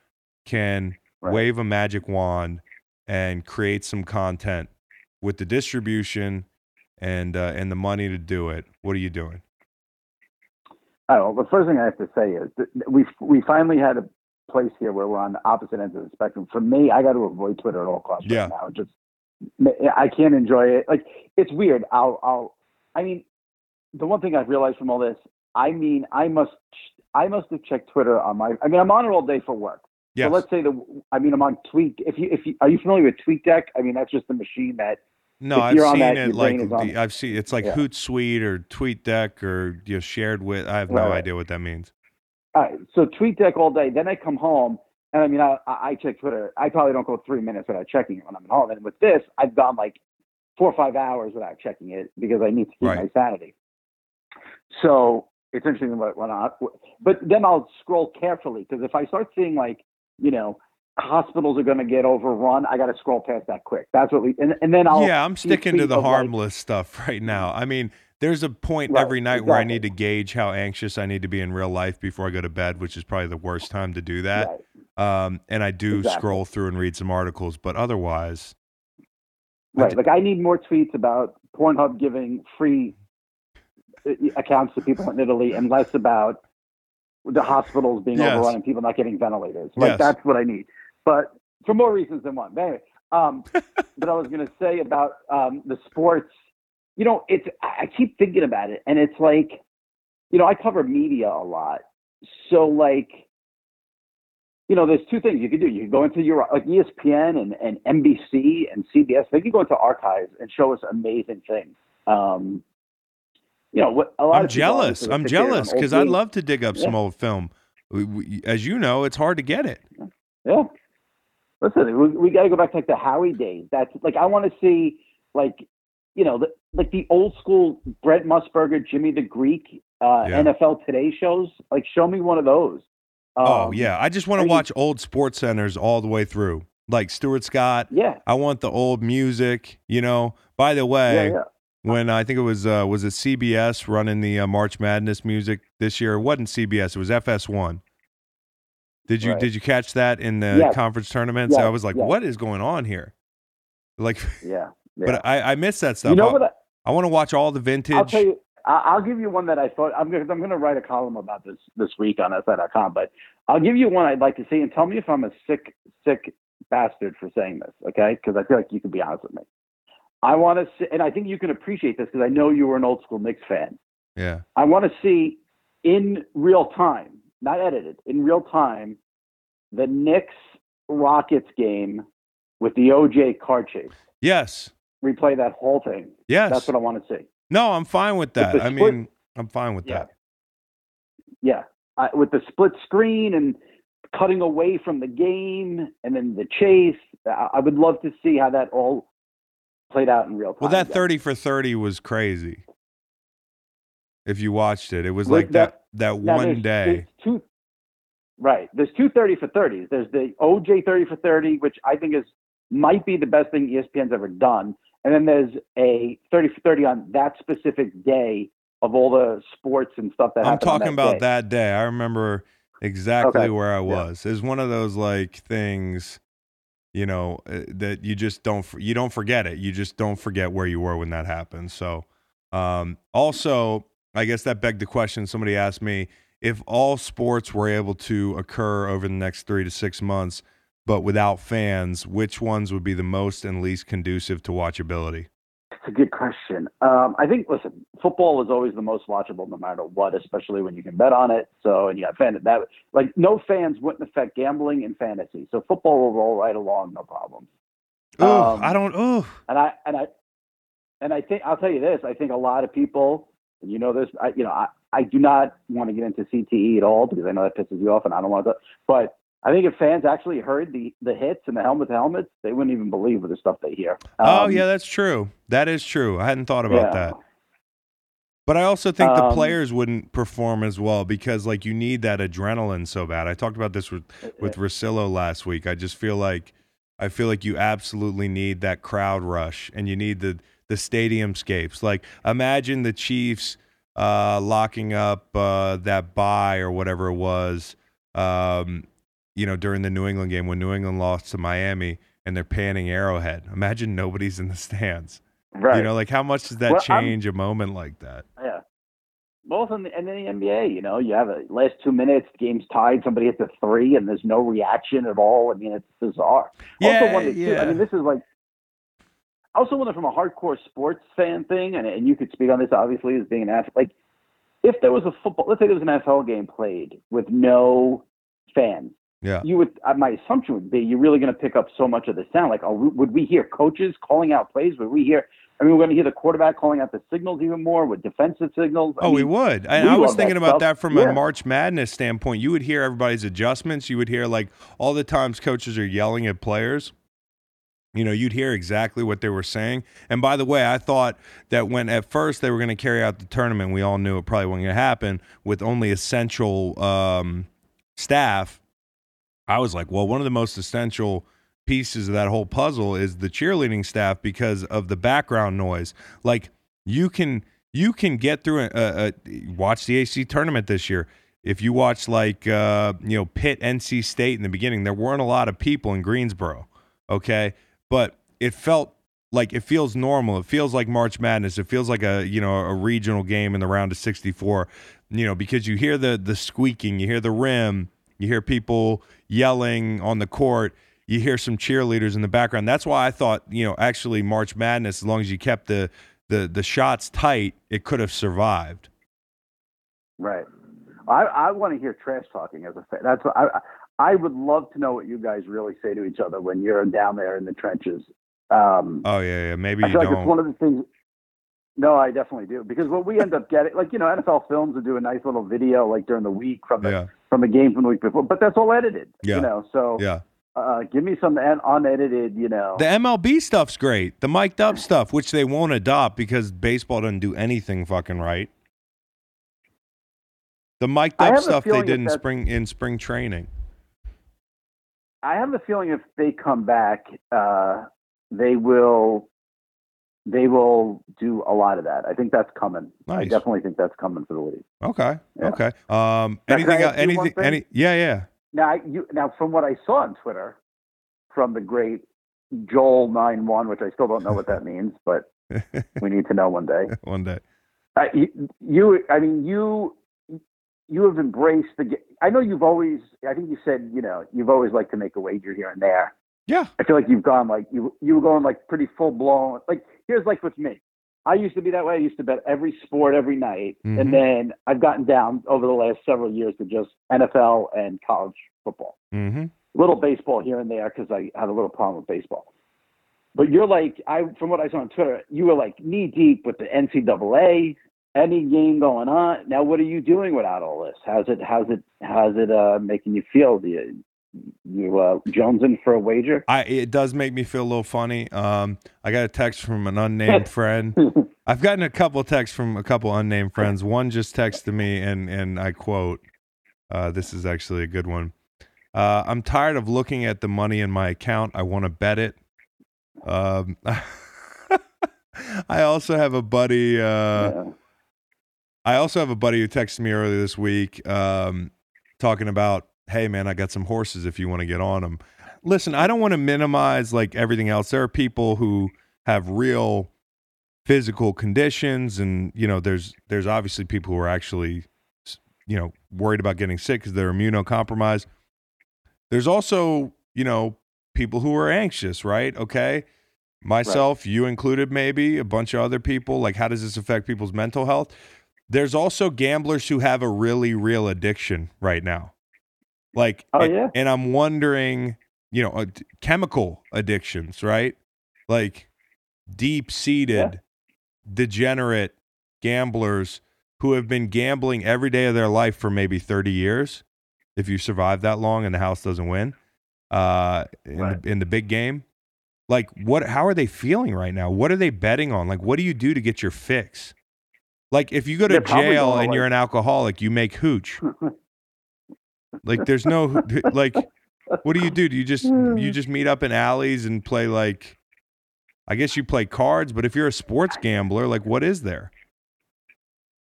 can right. wave a magic wand and create some content with the distribution and uh, and the money to do it, what are you doing? Oh, well, the first thing I have to say is we we finally had a place here where we're on the opposite ends of the spectrum. For me, I got to avoid Twitter at all costs yeah. right now. Just I can't enjoy it. Like it's weird. I'll I'll I mean, the one thing I've realized from all this, I mean, I must I must have checked Twitter on my. I mean, I'm on it all day for work. Yes. So let's say the. I mean, I'm on Tweet. If you if you are you familiar with TweetDeck? I mean, that's just the machine that no, I've seen that, it like the, I've seen it's like yeah. Hootsuite or TweetDeck or you know, shared with. I have no right. idea what that means. All right, so TweetDeck all day. Then I come home, and I mean, I, I check Twitter. I probably don't go three minutes without checking it when I'm at home. And with this, I've gone like four or five hours without checking it because I need to keep right. my sanity. So it's interesting what went on. But then I'll scroll carefully because if I start seeing like, you know, hospitals are going to get overrun. I got to scroll past that quick. That's what we and, and then I'll yeah. I'm sticking to the harmless like, stuff right now. I mean, there's a point right, every night exactly. where I need to gauge how anxious I need to be in real life before I go to bed, which is probably the worst time to do that. Right. Um, and I do exactly. scroll through and read some articles, but otherwise, right. I d- like I need more tweets about Pornhub giving free uh, accounts to people in Italy, and less about the hospitals being yes. overrun and people not getting ventilators. Like yes. that's what I need but for more reasons than one. But anyway, um, but I was going to say about um, the sports. You know, it's I keep thinking about it, and it's like, you know, I cover media a lot, so like, you know, there's two things you could do. You can go into your like ESPN and, and NBC and CBS. They can go into archives and show us amazing things. Um, you know, what, a lot I'm jealous. I'm jealous because I'd love to dig up yeah. some old film. We, we, as you know, it's hard to get it. Yeah. Listen, we, we got to go back to like the Howie days. That's like I want to see like you know the, like the old school Brent Musburger, Jimmy the Greek, uh, yeah. NFL Today shows. Like show me one of those. Oh, um, oh yeah, I just want to watch old Sports Centers all the way through, like Stuart Scott. Yeah, I want the old music. You know. By the way, yeah, yeah. When I think it was uh, was it CBS running the uh, March Madness music this year? It wasn't CBS. It was FS1. Did you Right. did you catch that in the Yes. conference tournaments? Yes, I was like, yes. what is going on here? Like, Yeah. yeah. but I, I miss that stuff. you know I, what? I, I want to watch all the vintage. I'll tell you. I'll give you one that I thought I'm going. I'm going to write a column about this this week on SI.com. But I'll give you one I'd like to see, and tell me if I'm a sick sick bastard for saying this, okay? Because I feel like you can be honest with me. I want to see, and I think you can appreciate this because I know you were an old school Knicks fan. yeah. I want to see in real time, not edited, in real time, the Knicks Rockets game with the OJ car chase. Yes. Replay that whole thing. Yes. That's what I want to see. no, I'm fine with that. the I split- mean, I'm fine with Yeah. that. Yeah, I, with the split screen and cutting away from the game, and then the chase. I, I would love to see how that all played out in real time. Well, that. 30 for 30 was crazy. If you watched it, it was like that that- that one day. there's two, right. There's two 30 for 30s. There's the OJ 30 for 30, which I think is might be the best thing ESPN's ever done. And then there's a 30 for 30 on that specific day of all the sports and stuff that I'm talking that about day. that day. I remember exactly Okay. where I Yeah. was. It's one of those like things, you know, uh, that you just don't you don't forget it. You just don't forget where you were when that happened. So, um, also, I guess that begged the question. Somebody asked me if all sports were able to occur over the next three to six months, but without fans, which ones would be the most and least conducive to watchability? It's a good question. Um, I think, listen, football is always the most watchable no matter what, especially when you can bet on it. So, and you got fan that, like, no fans wouldn't affect gambling and fantasy. So, football will roll right along, no problem. Oh, Um, I don't. Oh, And I, and I, and I think, I'll tell you this, I think a lot of people, and you know this, I, you know, I, I do not want to get into CTE at all because I know that pisses you off and I don't want to, but I think if fans actually heard the, the hits and the helmet to helmets, they wouldn't even believe the stuff they hear. oh Um, yeah, that's true. That is true. I hadn't thought about yeah. that. But I also think the Um, players wouldn't perform as well because like you need that adrenaline so bad. I talked about this with with Rosillo last week. I just feel like I feel like you absolutely need that crowd rush and you need the the stadium scapes. Like imagine the Chiefs uh, locking up uh, that bye or whatever it was, um, you know, during the New England game when New England lost to Miami and they're panning Arrowhead. Imagine nobody's in the stands. Right. You know, like how much does that Well, I'm- change a moment like that? Yeah. Both in the, and in the NBA, you know, you have a last two minutes, the game's tied, somebody hits a three, and there's no reaction at all. I mean, it's bizarre. Yeah, also wondered, too, yeah. I mean, this is like, I also wonder from a hardcore sports fan thing, and, and you could speak on this obviously as being an athlete. Like, if there was a football, let's say there was an NFL game played with no fans, Yeah. you would. Uh, my assumption would be you're really going to pick up so much of the sound. Like, are we, would we hear coaches calling out plays? Would we hear? I mean, we're going to hear the quarterback calling out the signals even more with defensive signals. I Oh, we would. And I was love that thinking about stuff. that from Yeah. a March Madness standpoint. You would hear everybody's adjustments. You would hear like all the times coaches are yelling at players. You know, you'd hear exactly what they were saying. And by the way, I thought that when at first they were going to carry out the tournament, we all knew it probably wasn't going to happen with only essential um, staff. I was like, well, one of the most essential pieces of that whole puzzle is the cheerleading staff because of the background noise. Like you can you can get through a, a, a watch the AC tournament this year. If you watch like uh, you know Pitt, NC State in the beginning, there weren't a lot of people in Greensboro. Okay, but it felt like it feels normal. It feels like March Madness. It feels like a you know a regional game in the round of 64. You know because you hear the the squeaking, you hear the rim, you hear people yelling on the court. You hear some cheerleaders in the background. That's why I thought, you know, actually March Madness, as long as you kept the the the shots tight, it could have survived. Right. I, I want to hear trash talking as a fan. That's what I I would love to know what you guys really say to each other when you're down there in the trenches. Um, Oh yeah, yeah. Maybe I you feel like don't. it's one of the things. No, I definitely do because what we end up getting, like you know, NFL Films will do a nice little video like during the week from the yeah, from a game from the week before, but that's all edited. Yeah. You know, so yeah. uh, give me some un- unedited. You know, The MLB stuff's great. The mic'd up stuff, which they won't adopt because baseball doesn't do anything fucking right. The mic'd up stuff they did in spring in spring training. I have a feeling if they come back, uh, they will. They will do a lot of that. I think that's coming. I definitely think that's coming for the league. Okay. Yeah. Okay. Um. Now, Anything? I el- ask you one anything? Any? Yeah. Yeah. now you now from what I saw on Twitter from the great Joel nine one, which I still don't know what that means, but we need to know one day. one day. Uh, you, you, I mean, you, you have embraced the. I know you've always. I think you said you know you've always liked to make a wager here and there. Yeah. I feel like you've gone like you you were going like pretty full blown. Like here's like with me. I used to be that way. I used to bet every sport every night, Mhm. and then I've gotten down over the last several years to just NFL and college football Mm-hmm. little baseball here and there because I had a little problem with baseball. But you're like, I from what I saw on Twitter, you were like knee deep with the NCAA, any game going on. Now, what are you doing without all this? How's it? How's it? How's it uh, making you feel? Do you you uh, jonesing for a wager? I it does make me feel a little funny. Um, I got a text from an unnamed friend. I've gotten a couple texts from a couple unnamed friends. One just texted me, and and I quote, uh, "This is actually a good one." Uh, I'm tired of looking at the money in my account. I want to bet it. Um, I also have a buddy. Uh, Yeah. I also have a buddy who texted me earlier this week, um, talking about, "Hey, man, I got some horses. If you want to get on them." Listen, I don't want to minimize like everything else. There are people who have real physical conditions, and you know, there's there's obviously people who are actually, you know, worried about getting sick because they're immunocompromised. There's also, you know, people who are anxious, right? Okay. Myself, you included, maybe a bunch of other people. Like, how does this affect people's mental health? There's also gamblers who have a really real addiction right now. Like, Oh, and, yeah? and I'm wondering, you know, uh, chemical addictions, right? Like deep seated, degenerate gamblers who have been gambling every day of their life for maybe 30 years. If you survive that long and the house doesn't win uh, in, Right. the, in the big game, like what? How are they feeling right now? What are they betting on? Like, what do you do to get your fix? Like, if you go to They're jail and you're an alcoholic, you make hooch. like, there's no like. What do you do? Do you just you just meet up in alleys and play like? I guess you play cards, but if you're a sports gambler, like what is there?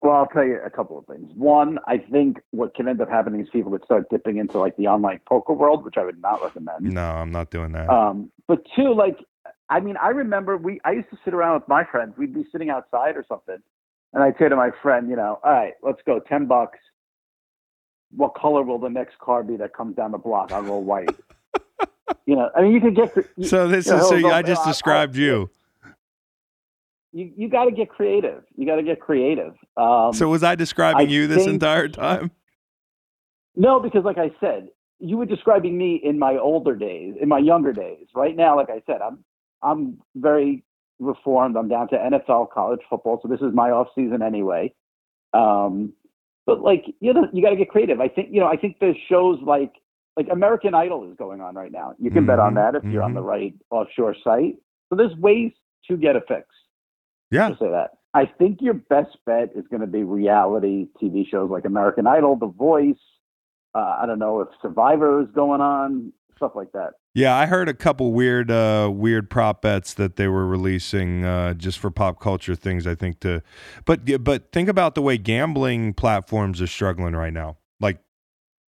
Well, I'll tell you a couple of things. One, I think what can end up happening is people would start dipping into like the online poker world, which I would not recommend. No, I'm not doing that. Um, but two, like, I mean, I remember we, I used to sit around with my friends. We'd be sitting outside or something. And I'd say to my friend, you know, all right, let's go 10 bucks. What color will the next car be that comes down the block? I'll go white. you know, I mean, you can get, you, so this you know, is so go, I just "I- I- described you. you, you got to get creative. You got to get creative. Um, So was I describing I you this think- entire time? No, because like I said, you were describing me in my older days, in my younger days. Right now, like I said, I'm I'm very reformed. I'm down to NFL, college football, so this is my off season anyway. Um, but like you know, you got to get creative. I think you know, I think there's shows like like American Idol is going on right now. You can bet on Mhm, that if you're on the right offshore site. So there's ways to get a fix. Yeah. to say that. I think your best bet is going to be reality TV shows like American Idol, The Voice. Uh, I don't know if Survivor is going on, stuff like that. Yeah, I heard a couple weird uh weird prop bets that they were releasing uh just for pop culture things I think to but but think about the way gambling platforms are struggling right now. Like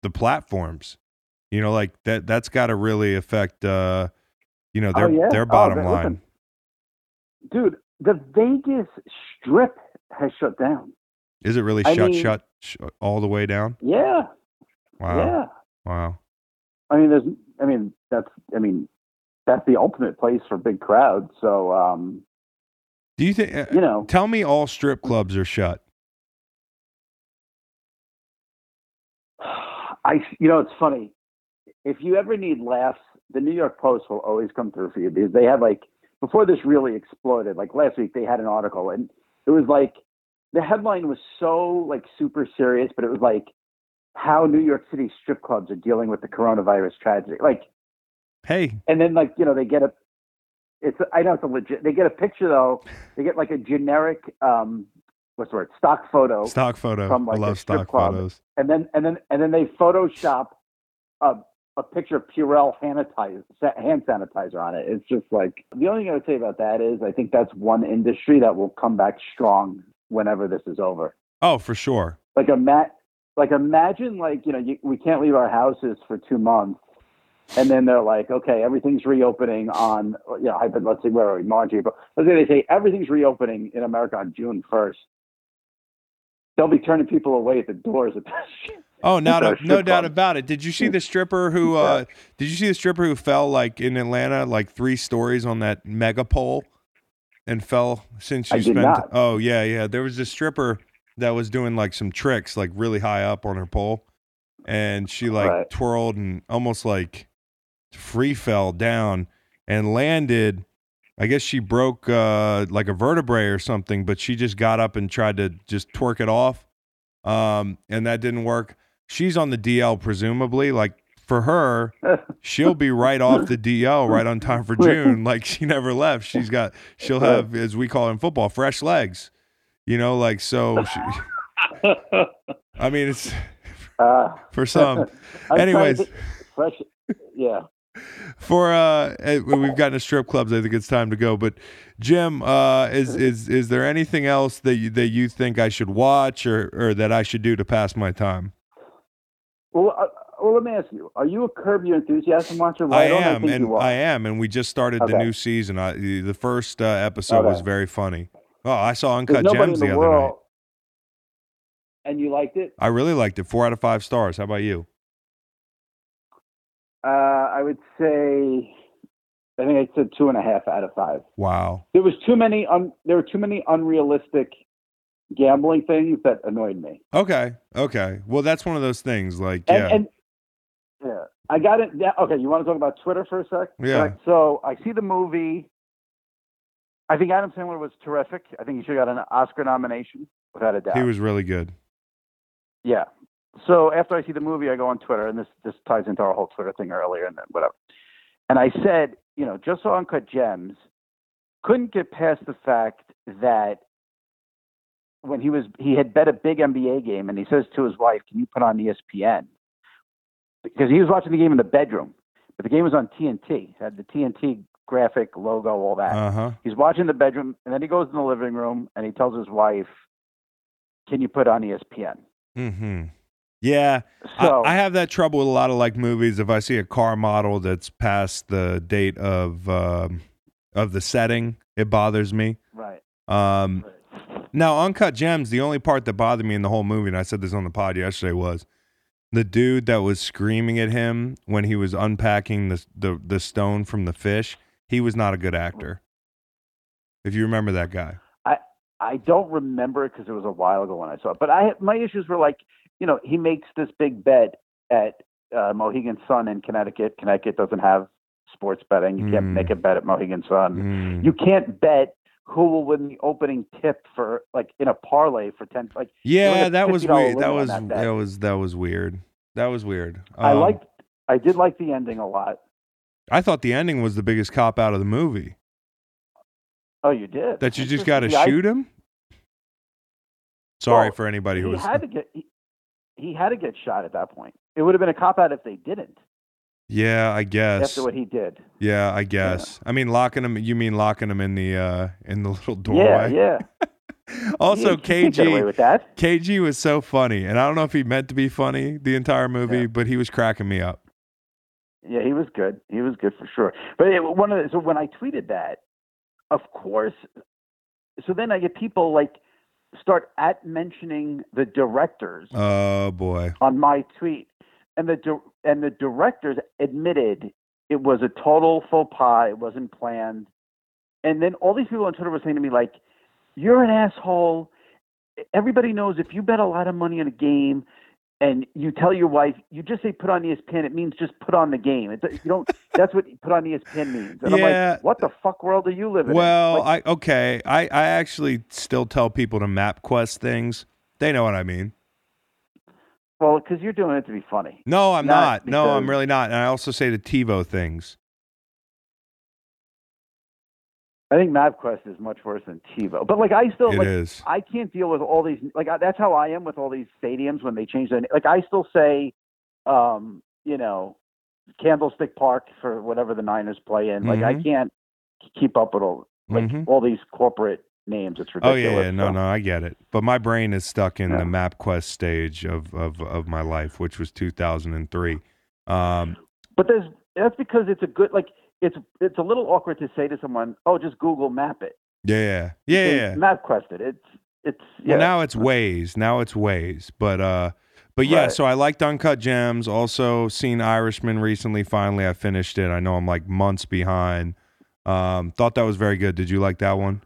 the platforms. You know, like that that's got to really affect uh you know their oh, yeah? their Oh, bottom but line. dude, the Vegas Strip has shut down. Is it really I shut mean- shut sh- all the way down? Yeah, Wow. yeah. Wow. I mean, there's, I mean, that's, I mean, that's the ultimate place for big crowds. So, um, Do you think uh, you know, tell me all strip clubs are shut? I, you know, it's funny. If you ever need laughs, the New York Post will always come through for you because they had like before this really exploded. Like last week, they had an article and it was like the headline was so like super serious, but it was like how New York City strip clubs are dealing with the coronavirus tragedy. Like, Hey, and then like you know they get a, it's I know it's a legit. They get a picture though. They get like a generic, um, what's the word, stock photo stock photo. From, I like, a love stock club. photos. and then and then and then they Photoshop a a picture of Purell sanitizer, hand sanitizer on it. It's just like the only thing I would say about that is I think that's one industry that will come back strong whenever this is over. Oh, for sure. Like a mat, like imagine like you know you, we can't leave our houses for two months, and then they're like, okay, everything's reopening on you know, hypo- let's say where are we, March, April. Let's say they say everything's reopening in America on June first. They'll be turning people away at the doors at this. Oh, no, These are no, doubt about it. Did you see the stripper who? Uh, did you see the stripper who fell like in Atlanta, like three stories on that mega pole, and fell since you I spent? not. Oh yeah, yeah. There was a stripper that was doing like some tricks, like really high up on her pole, and she like Right. twirled and almost like free fell down and landed. I guess she broke uh, like a vertebrae or something, but she just got up and tried to just twerk it off, um, and that didn't work. She's on the DL presumably. Like for her, she'll be right off the DL right on time for June. Like she never left. She's got she'll have as we call it in football fresh legs. You know, like so. She, I mean, it's uh, for some. To Anyways. fresh, yeah. for uh eh, we've gotten to strip clubs i think it's time to go but jim uh is is is there anything else that you that you think i should watch or or that i should do to pass my time Well, uh, well, let me ask you: Are you a Curb Your Enthusiasm watcher? Well, i don't am and i am and we just started the new season I, the first uh, episode was very funny oh i saw uncut gems the the other night and you liked it. i really liked it four out of five stars how about you Uh, I would say, I think I said two and a half out of five. wow There was too many. Un, there were too many unrealistic gambling things that annoyed me. okay okay well that's one of those things like And, yeah and yeah, I got it. Yeah, okay, you want to talk about Twitter for a sec? Yeah. Right, So I see the movie. I think Adam Sandler was terrific. I think he should have got an Oscar nomination without a doubt. he was really good Yeah. So after I see the movie, I go on Twitter, and this this ties into our whole Twitter thing earlier, and then whatever. And I said, you know, just saw Uncut Gems, couldn't get past the fact that when he was he had bet a big NBA game, and he says to his wife, "Can you put on ESPN?" Because he was watching the game in the bedroom, but the game was on TNT, had the TNT graphic logo, all that. uh-huh He's watching the bedroom, and then he goes in the living room, and he tells his wife, "Can you put on ESPN?" mm-hmm yeah So I, I have that trouble with a lot of like movies. If I see a car model that's past the date of um, of the setting, it bothers me. right. Um, right. now, Uncut Gems, the only part that bothered me in the whole movie, and I said this on the pod yesterday, was the dude that was screaming at him when he was unpacking the the, the stone from the fish. He was not a good actor. If you remember that guy, I I don't remember it because it was a while ago when I saw it. But I my issues were like, you know, he makes this big bet at uh, Mohegan Sun in Connecticut. Connecticut doesn't have sports betting. You can't Mm. make a bet at Mohegan Sun. Mm. You can't bet who will win the opening tip for like in a parlay for ten. Like yeah, that was weird. That was that that was that was weird. That was weird. I Um, liked, I did like the ending a lot. I thought the ending was the biggest cop out of the movie. Oh, you did That you just got to shoot him. Sorry Well, for anybody who he was. had to get he, he had to get shot at that point. It would have been a cop out if they didn't Yeah, I guess. after what he did. Yeah, I guess. I mean, locking him. You mean locking him in the uh in the little Yeah, doorway? yeah. Also, You can't KG with that. KG was so funny, and I don't know if he meant to be funny the entire movie, Yeah. but he was cracking me up. Yeah, he was good. He was good for sure. But it, one of the, so when I tweeted that, of course, so then I get people like start at mentioning the directors Oh boy. on my tweet, and the and the directors admitted it was a total faux pas. It wasn't planned. And then all these people on Twitter were saying to me like, "You're an asshole." Everybody knows if you bet a lot of money on a game and you tell your wife, you just say put on ESPN. It means just put on the game. It, you don't. that's what put on ESPN means. And I'm Yeah. like, what the fuck world are you living Well, in? Like, I okay. I I actually still tell people to MapQuest things. They know what I mean. well, because you're doing it to be funny. No, I'm not. Not No, I'm really not. And I also say the TiVo things. I think MapQuest is much worse than TiVo. But like, I still It like. is. I can't deal with all these. Like I, that's how I am with all these stadiums when they change their. Name. Like I still say, um, you know, Candlestick Park for whatever the Niners play in. Like I Mhm. can't keep up with all like Mhm. all these corporate names. It's Oh ridiculous. yeah, yeah, no, so- no, I get it. But my brain is stuck in Yeah. the MapQuest stage of, of of my life, which was 2003. Um, But there's that's because it's a good like it's it's a little awkward to say to someone, "Oh, just Google Map it." yeah, yeah, yeah, yeah. MapQuest it. It's it's yeah. Well, now it's Waze. Now it's Waze. But uh, but yeah. Right. So I liked Uncut Gems. Also seen Irishman recently. Finally, I finished it. I know I'm like months behind. Um, thought that was very good. Did you like that one?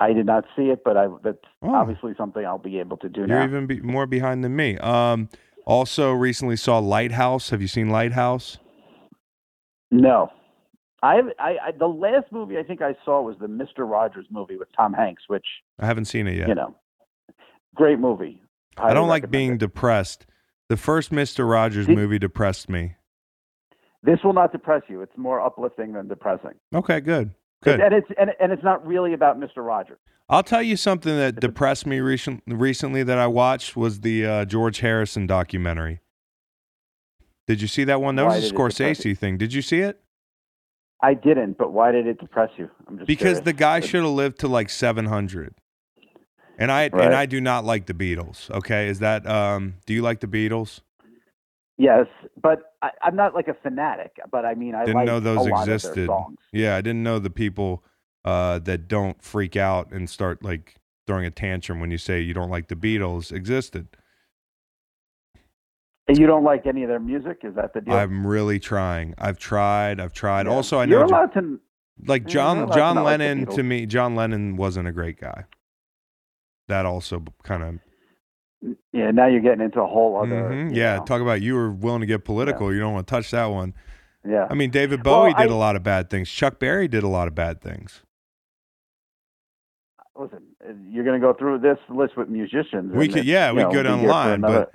I did not see it, but I that's Oh. obviously something I'll be able to do now. You're now. even be- more behind than me. Um, also recently saw Lighthouse. Have you seen Lighthouse? No. I, I I the last movie I think I saw was the Mister Rogers movie with Tom Hanks, which I haven't seen it yet. you know, great movie. I Highly don't like being it. depressed. The first Mister Rogers Did- movie depressed me. This will not depress you. It's more uplifting than depressing. Okay, good, good. And it's and, and it's not really about Mister Rogers. I'll tell you something that depressed me recent, recently that I watched was the uh, George Harrison documentary. Did you see that one? That Why was a Scorsese thing. Did you see it? I didn't, but why did it depress you? I'm just Because curious. the guy should have lived to like 700. And I Right. and I do not like the Beatles. Okay, is that um do you like the Beatles? Yes, but I, I'm not like a fanatic. But I mean, I Didn't like know those a lot Of their existed. Yeah, I didn't know the people uh that don't freak out and start like throwing a tantrum when you say you don't like the Beatles existed. And you don't like any of their music? Is that the deal? I'm really trying. I've tried. I've tried. Yeah. Also, I You're know Jo- allowed to. like Yeah, you're John to John like Lennon to me John Lennon wasn't a great guy. That also kind of Yeah, now you're getting into a whole other. you yeah. know, Talk about you were willing to get political. You don't want to touch that one. yeah. I mean, David Well, Bowie did I- a lot of bad things. Chuck Berry did a lot of bad things. Listen, uh, you're going to go through this list with musicians. We could- yeah, we could be on here for line, but-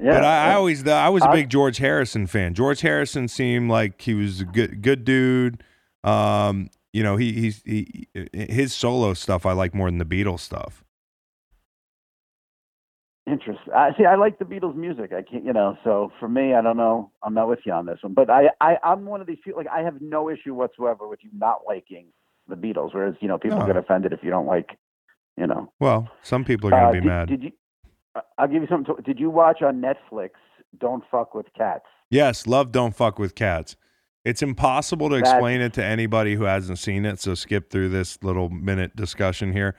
yeah, but I, I always I was a big George Harrison fan. George Harrison seemed like he was a good good dude. Um, you know, he he's he, his solo stuff I like more than the Beatles stuff. Interesting. I see. I like the Beatles' music. I can't, you know. So for me, I don't know. I'm not with you on this one. But I, I, I'm one of these people. Like I have no issue whatsoever with you not liking the Beatles. Whereas you know people No. get offended if you don't like, you know. Well, some people are gonna Uh, be did, mad. Did you? I'll give you something. To, did you watch on Netflix? Don't fuck with cats. Yes, love don't fuck with cats. It's impossible to That's- explain it to anybody who hasn't seen it, so skip through this little minute discussion here.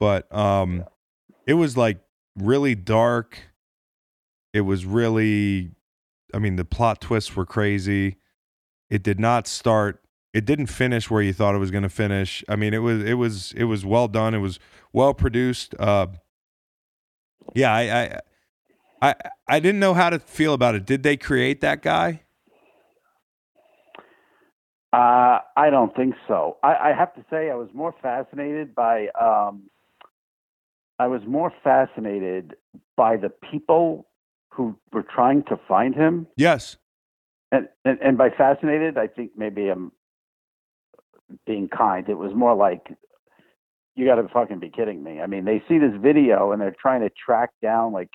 But um it was like really dark. It was really I mean the plot twists were crazy. It did not start it didn't finish where you thought it was going to finish. I mean it was it was it was well done. It was well produced. Uh yeah, I, I I I didn't know how to feel about it. Did they create that guy? Uh, I don't think so. I, I have to say, I was more fascinated by. Um, I was more fascinated by the people who were trying to find him, Yes. and and, and by fascinated, I think maybe I'm being kind. It was more like, you got to fucking be kidding me. I mean, they see this video and they're trying to track down like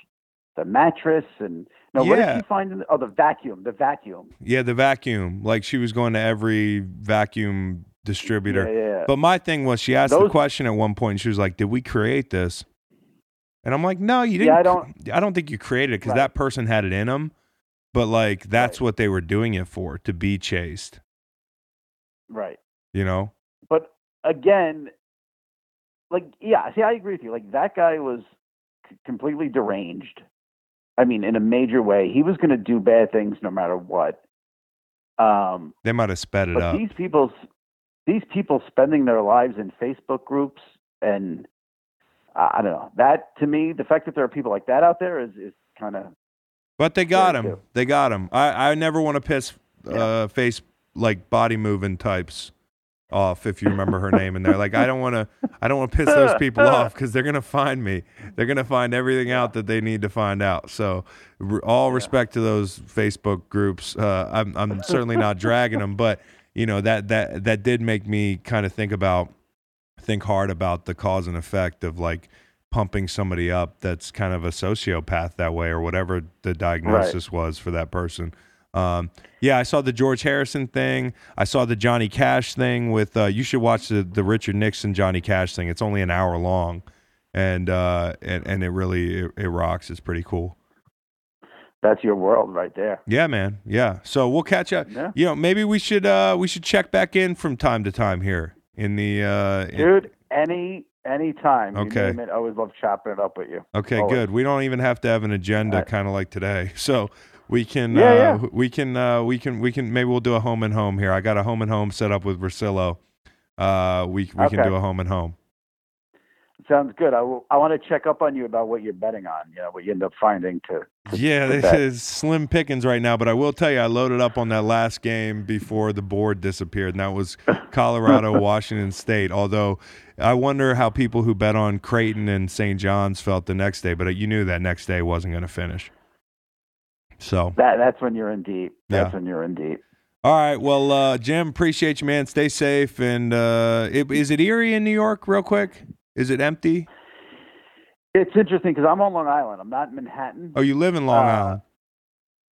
the mattress and no, what did she find? In the, oh, the vacuum, the vacuum. Yeah, the vacuum. Like she was going to every vacuum distributor. Yeah, yeah. But my thing was she asked the question at one point and she was like, "Did we create this?" And I'm like, "No, you didn't. Yeah, I don't- I don't think you created it cuz Right. that person had it in them." But like that's what they were doing it for, to be chased, right. you know? but again, like yeah, see, I agree with you. Like that guy was c- completely deranged. I mean, in a major way, he was going to do bad things no matter what. Um, They might have sped it up. these people, these people spending their lives in Facebook groups and I I don't know that to me, the fact that there are people like that out there is is kind of But they got him. true. They got him. I, I never want to piss uh, face like body moving types off. If you remember her name in there, like I don't want to. I don't want to piss those people off because they're gonna find me. They're gonna find everything out that they need to find out. So all respect to those Facebook groups. Uh, I'm I'm certainly not dragging them, but you know that that that did make me kind of think about think hard about the cause and effect of like pumping somebody up that's kind of a sociopath that way or whatever the diagnosis was for that person Um, yeah, I saw the George Harrison thing. I saw the Johnny Cash thing with. Uh, you should watch the the Richard Nixon Johnny Cash thing. It's only an hour long, and uh, and and it really it, it rocks. It's pretty cool. That's your world right there. Yeah, man. Yeah. So we'll catch up. Yeah. You know, maybe we should uh we should check back in from time to time here in the uh in- Dude, any any time. Okay. You name it, I always love chopping it up with you. Okay, Always. good. We don't even have to have an agenda Alright. kind of like today. So we can Yeah, uh yeah. we can uh we can we can maybe we'll do a home and home here. I got a home and home set up with Versillo. Uh we we can do a home and home. Sounds good. I will, I want to check up on you about what you're betting on. You know what you end up finding to. to Yeah, this is slim pickings right now, but I will tell you, I loaded up on that last game before the board disappeared, and that was Colorado, Washington State. Although I wonder how people who bet on Creighton and St. John's felt the next day, but you knew that next day wasn't going to finish. So, That that's when you're in deep. That's Yeah. when you're in deep. all right, well, uh, Jim, appreciate you, man. Stay safe. And uh, it, is it eerie in New York, real quick? Is it empty? It's interesting because I'm on Long Island. I'm not in Manhattan. Oh, you live in Long Uh, Island.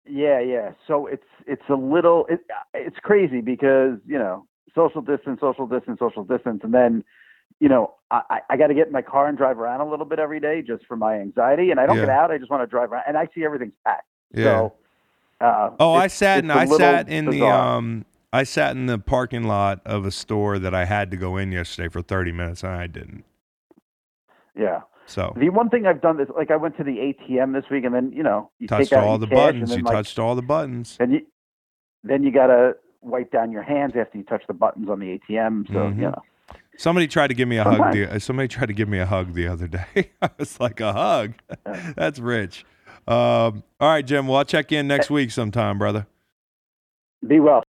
Yeah, yeah. So it's it's a little it, it's crazy because you know social distance, social distance, social distance, and then you know I I- got to get in my car and drive around a little bit every day just for my anxiety, and I don't Yeah. get out. I just want to drive around, and I see everything's packed. Yeah. So, uh, Oh, I sat in I sat in the um I sat in the parking lot of a store that I had to go in yesterday for 30 minutes and I didn't. yeah. So The one thing I've done is like I went to the ATM this week, and then you know you touched all the buttons. then, You like, touched all the buttons. And you then you gotta wipe down your hands after you touch the buttons on the ATM. So Mhm. you know. Somebody tried to give me a hug. Sometimes. The, uh, somebody tried to give me a hug the other day. I was like, a hug? That's rich. Um, all right, Jim. Well, I'll check in next week sometime, brother. Be well.